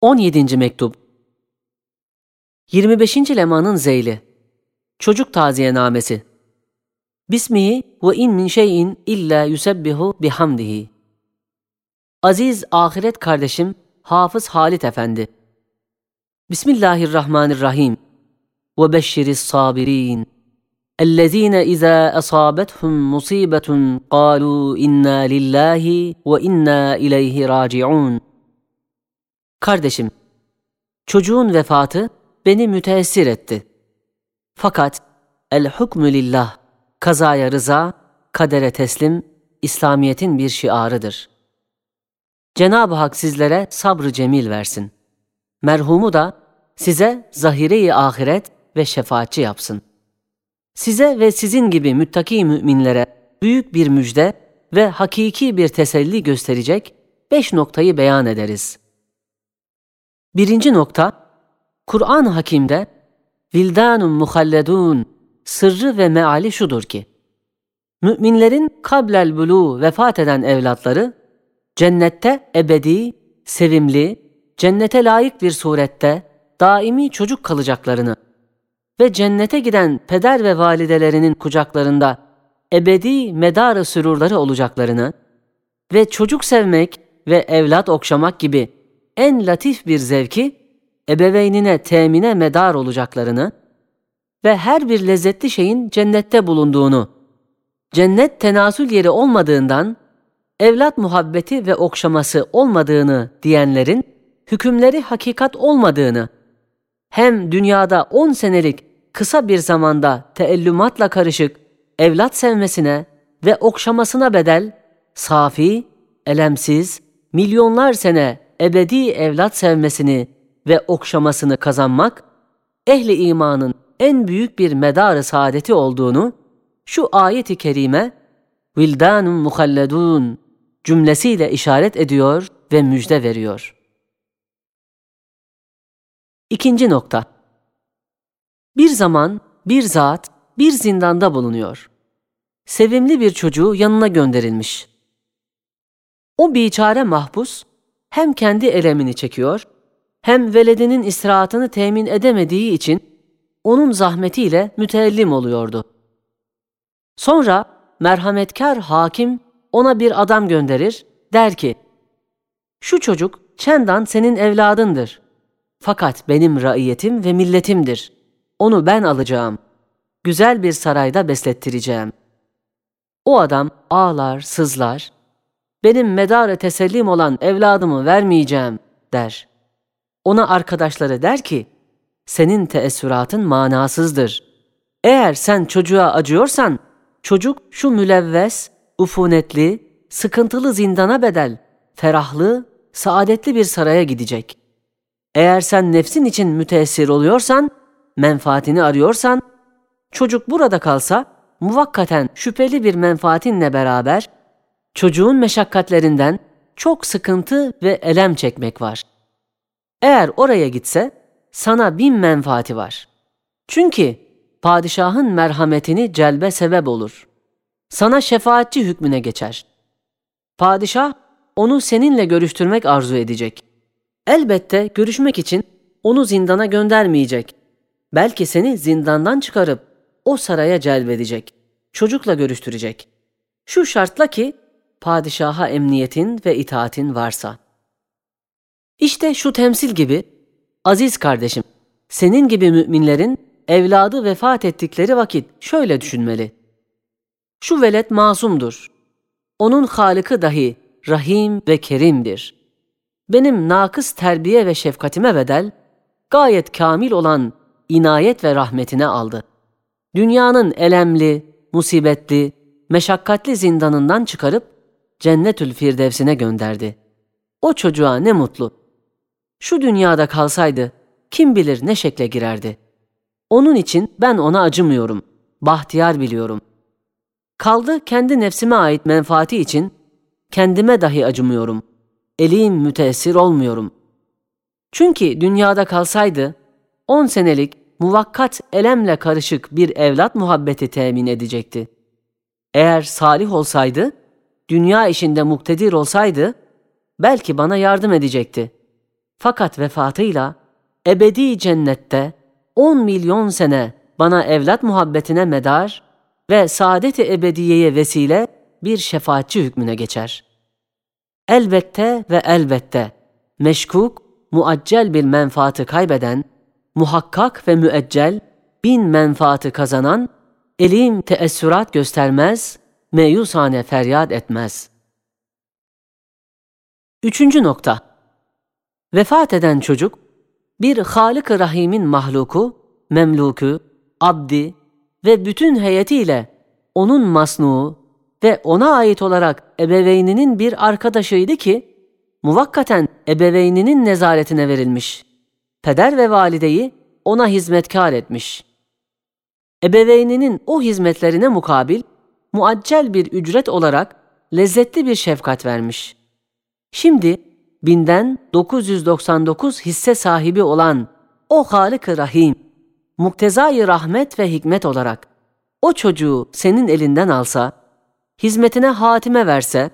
17. mektup 25. lemanın zeyli Çocuk taziyenamesi Bismihi ve in min şeyin illa yusebbihu bihamdihi Aziz ahiret kardeşim Hafız Halit Efendi Bismillahirrahmanirrahim ve beşşiris sabirin اَلَّذ۪ينَ اِذَا أَصَابَتْهُمْ مُصِيبَةٌ قَالُوا اِنَّا لِلّٰهِ وَاِنَّا اِلَيْهِ رَاجِعُونَ Kardeşim, çocuğun vefatı beni müteessir etti. Fakat el hukmü lillah, kazaya rıza, kadere teslim, İslamiyet'in bir şiarıdır. Cenab-ı Hak sizlere sabrı cemil versin. Merhumu da size zahire-i ahiret ve şefaatçi yapsın. Size ve sizin gibi müttaki müminlere büyük bir müjde ve hakiki bir teselli gösterecek beş noktayı beyan ederiz.'' Birinci nokta, Kur'an-ı Hakim'de vildanun muhalledun sırrı ve meali şudur ki, müminlerin kablel bulu vefat eden evlatları, cennette ebedi, sevimli, cennete layık bir surette daimi çocuk kalacaklarını ve cennete giden peder ve validelerinin kucaklarında ebedi medarı sürurları olacaklarını ve çocuk sevmek ve evlat okşamak gibi en latif bir zevki ebeveynine temine medar olacaklarını ve her bir lezzetli şeyin cennette bulunduğunu, cennet tenasül yeri olmadığından evlat muhabbeti ve okşaması olmadığını diyenlerin hükümleri hakikat olmadığını, hem dünyada on senelik kısa bir zamanda teellümatla karışık evlat sevmesine ve okşamasına bedel, safi, elemsiz, milyonlar sene ebedi evlat sevmesini ve okşamasını kazanmak, ehli imanın en büyük bir medarı saadeti olduğunu şu ayeti kerime vildanun muhalledun cümlesiyle işaret ediyor ve müjde veriyor. İkinci nokta. Bir zaman bir zat bir zindanda bulunuyor. Sevimli bir çocuğu yanına gönderilmiş. O biçare mahpus hem kendi elemini çekiyor, hem veledinin istirahatını temin edemediği için onun zahmetiyle müteellim oluyordu. Sonra merhametkar hakim ona bir adam gönderir, der ki, şu çocuk çendan senin evladındır. Fakat benim raiyetim ve milletimdir. Onu ben alacağım. Güzel bir sarayda beslettireceğim. O adam ağlar, sızlar, benim medarı tesellim olan evladımı vermeyeceğim der. Ona arkadaşları der ki, senin teessüratın manasızdır. Eğer sen çocuğa acıyorsan, çocuk şu mülevves, ufunetli, sıkıntılı zindana bedel, ferahlı, saadetli bir saraya gidecek. Eğer sen nefsin için müteessir oluyorsan, menfaatini arıyorsan, çocuk burada kalsa, muvakkaten şüpheli bir menfaatinle beraber çocuğun meşakkatlerinden çok sıkıntı ve elem çekmek var. Eğer oraya gitse sana bin menfaati var. Çünkü padişahın merhametini celbe sebep olur. Sana şefaatçi hükmüne geçer. Padişah onu seninle görüştürmek arzu edecek. Elbette görüşmek için onu zindana göndermeyecek. Belki seni zindandan çıkarıp o saraya celbedecek. Çocukla görüştürecek. Şu şartla ki padişaha emniyetin ve itaatin varsa. İşte şu temsil gibi, aziz kardeşim, senin gibi müminlerin evladı vefat ettikleri vakit şöyle düşünmeli. Şu velet masumdur. Onun halıkı dahi rahim ve kerimdir. Benim nakıs terbiye ve şefkatime bedel, gayet kamil olan inayet ve rahmetine aldı. Dünyanın elemli, musibetli, meşakkatli zindanından çıkarıp Cennetül Firdevs'ine gönderdi. O çocuğa ne mutlu. Şu dünyada kalsaydı kim bilir ne şekle girerdi. Onun için ben ona acımıyorum. Bahtiyar biliyorum. Kaldı kendi nefsime ait menfaati için kendime dahi acımıyorum. Elim müteessir olmuyorum. Çünkü dünyada kalsaydı on senelik muvakkat elemle karışık bir evlat muhabbeti temin edecekti. Eğer salih olsaydı dünya işinde muktedir olsaydı belki bana yardım edecekti. Fakat vefatıyla ebedi cennette 10 milyon sene bana evlat muhabbetine medar ve saadet-i ebediyeye vesile bir şefaatçi hükmüne geçer. Elbette ve elbette meşkuk, muaccel bir menfaatı kaybeden, muhakkak ve müeccel bin menfaatı kazanan, elim teessürat göstermez, meyusane feryat etmez. Üçüncü nokta. Vefat eden çocuk, bir Halık-ı Rahim'in mahluku, memluku, abdi ve bütün heyetiyle onun masnuğu ve ona ait olarak ebeveyninin bir arkadaşıydı ki, muvakkaten ebeveyninin nezaretine verilmiş. Peder ve valideyi ona hizmetkar etmiş. Ebeveyninin o hizmetlerine mukabil, muaccel bir ücret olarak lezzetli bir şefkat vermiş. Şimdi binden 999 hisse sahibi olan o Halık-ı Rahim, muktezai rahmet ve hikmet olarak o çocuğu senin elinden alsa, hizmetine hatime verse,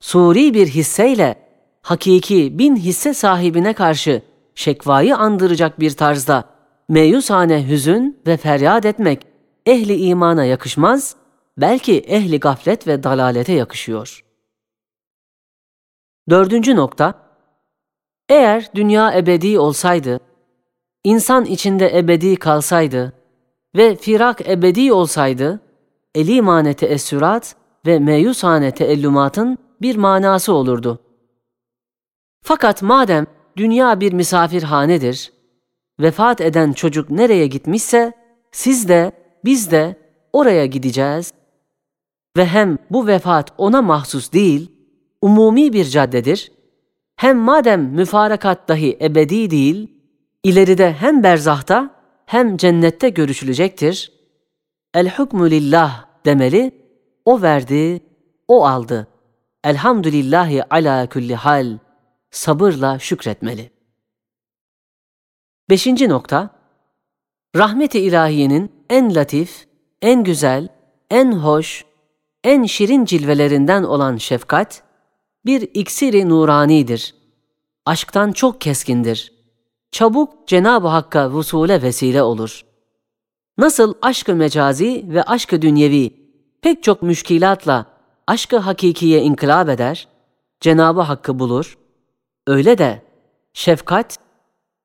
suri bir hisseyle hakiki bin hisse sahibine karşı şekvayı andıracak bir tarzda meyusane hüzün ve feryat etmek ehli imana yakışmaz, belki ehli gaflet ve dalalete yakışıyor. Dördüncü nokta, eğer dünya ebedi olsaydı, insan içinde ebedi kalsaydı ve firak ebedi olsaydı, elimane teessürat ve meyusane teellümatın bir manası olurdu. Fakat madem dünya bir misafirhanedir, vefat eden çocuk nereye gitmişse, siz de, biz de oraya gideceğiz ve hem bu vefat ona mahsus değil, umumi bir caddedir, hem madem müfarakat dahi ebedi değil, ileride hem berzahta hem cennette görüşülecektir. El hukmu lillah demeli, o verdi, o aldı. Elhamdülillahi ala kulli hal, sabırla şükretmeli. Beşinci nokta, rahmet-i ilahiyenin en latif, en güzel, en hoş, en şirin cilvelerinden olan şefkat, bir iksiri nuranidir. Aşktan çok keskindir. Çabuk Cenab-ı Hakk'a vusule vesile olur. Nasıl aşkı mecazi ve aşkı dünyevi pek çok müşkilatla aşkı hakikiye inkılap eder, Cenab-ı Hakk'ı bulur, öyle de şefkat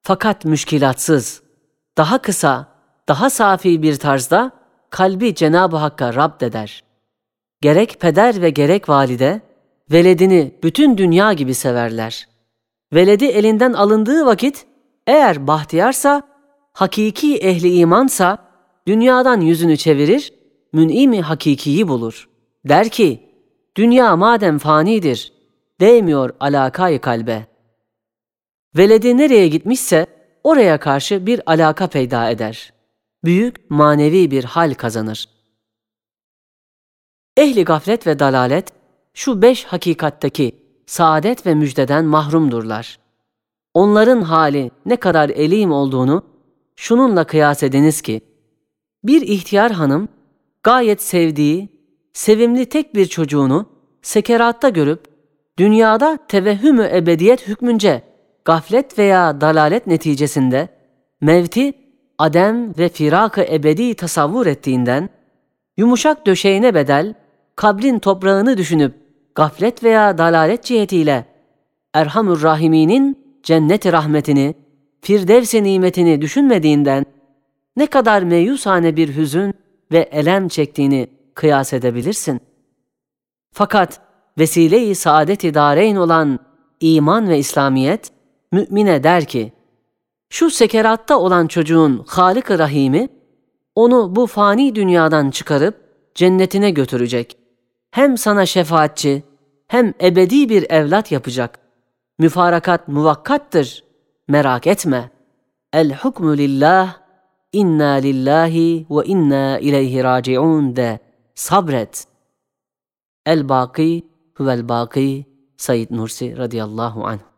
fakat müşkilatsız, daha kısa, daha safi bir tarzda kalbi Cenab-ı Hakk'a Rab eder. Gerek peder ve gerek valide, veledini bütün dünya gibi severler. Veledi elinden alındığı vakit, eğer bahtiyarsa, hakiki ehli imansa, dünyadan yüzünü çevirir, mün'imi hakikiyi bulur. Der ki, dünya madem fanidir, değmiyor alakayı kalbe. Veledi nereye gitmişse, oraya karşı bir alaka peyda eder. Büyük manevi bir hal kazanır. Ehli gaflet ve dalalet, şu beş hakikattaki saadet ve müjdeden mahrumdurlar. Onların hali ne kadar elim olduğunu şununla kıyas ediniz ki, bir ihtiyar hanım gayet sevdiği, sevimli tek bir çocuğunu sekeratta görüp, dünyada tevehhümü ebediyet hükmünce gaflet veya dalalet neticesinde mevti, adem ve firak-ı ebedi tasavvur ettiğinden, yumuşak döşeğine bedel, kabrin toprağını düşünüp gaflet veya dalalet cihetiyle Erhamur Rahimi'nin cennet rahmetini, firdevs nimetini düşünmediğinden ne kadar meyusane bir hüzün ve elem çektiğini kıyas edebilirsin. Fakat vesile-i saadet-i dareyn olan iman ve İslamiyet, mümine der ki, şu sekeratta olan çocuğun Halık-ı Rahim'i, onu bu fani dünyadan çıkarıp cennetine götürecek. Hem sana şefaatçi, hem ebedi bir evlat yapacak. Müfarakat muvakkattır, merak etme. El hukmu lillah, inna lillahi ve inna ileyhi raciun de sabret. El baki huvel baki Said Nursi radıyallahu anh.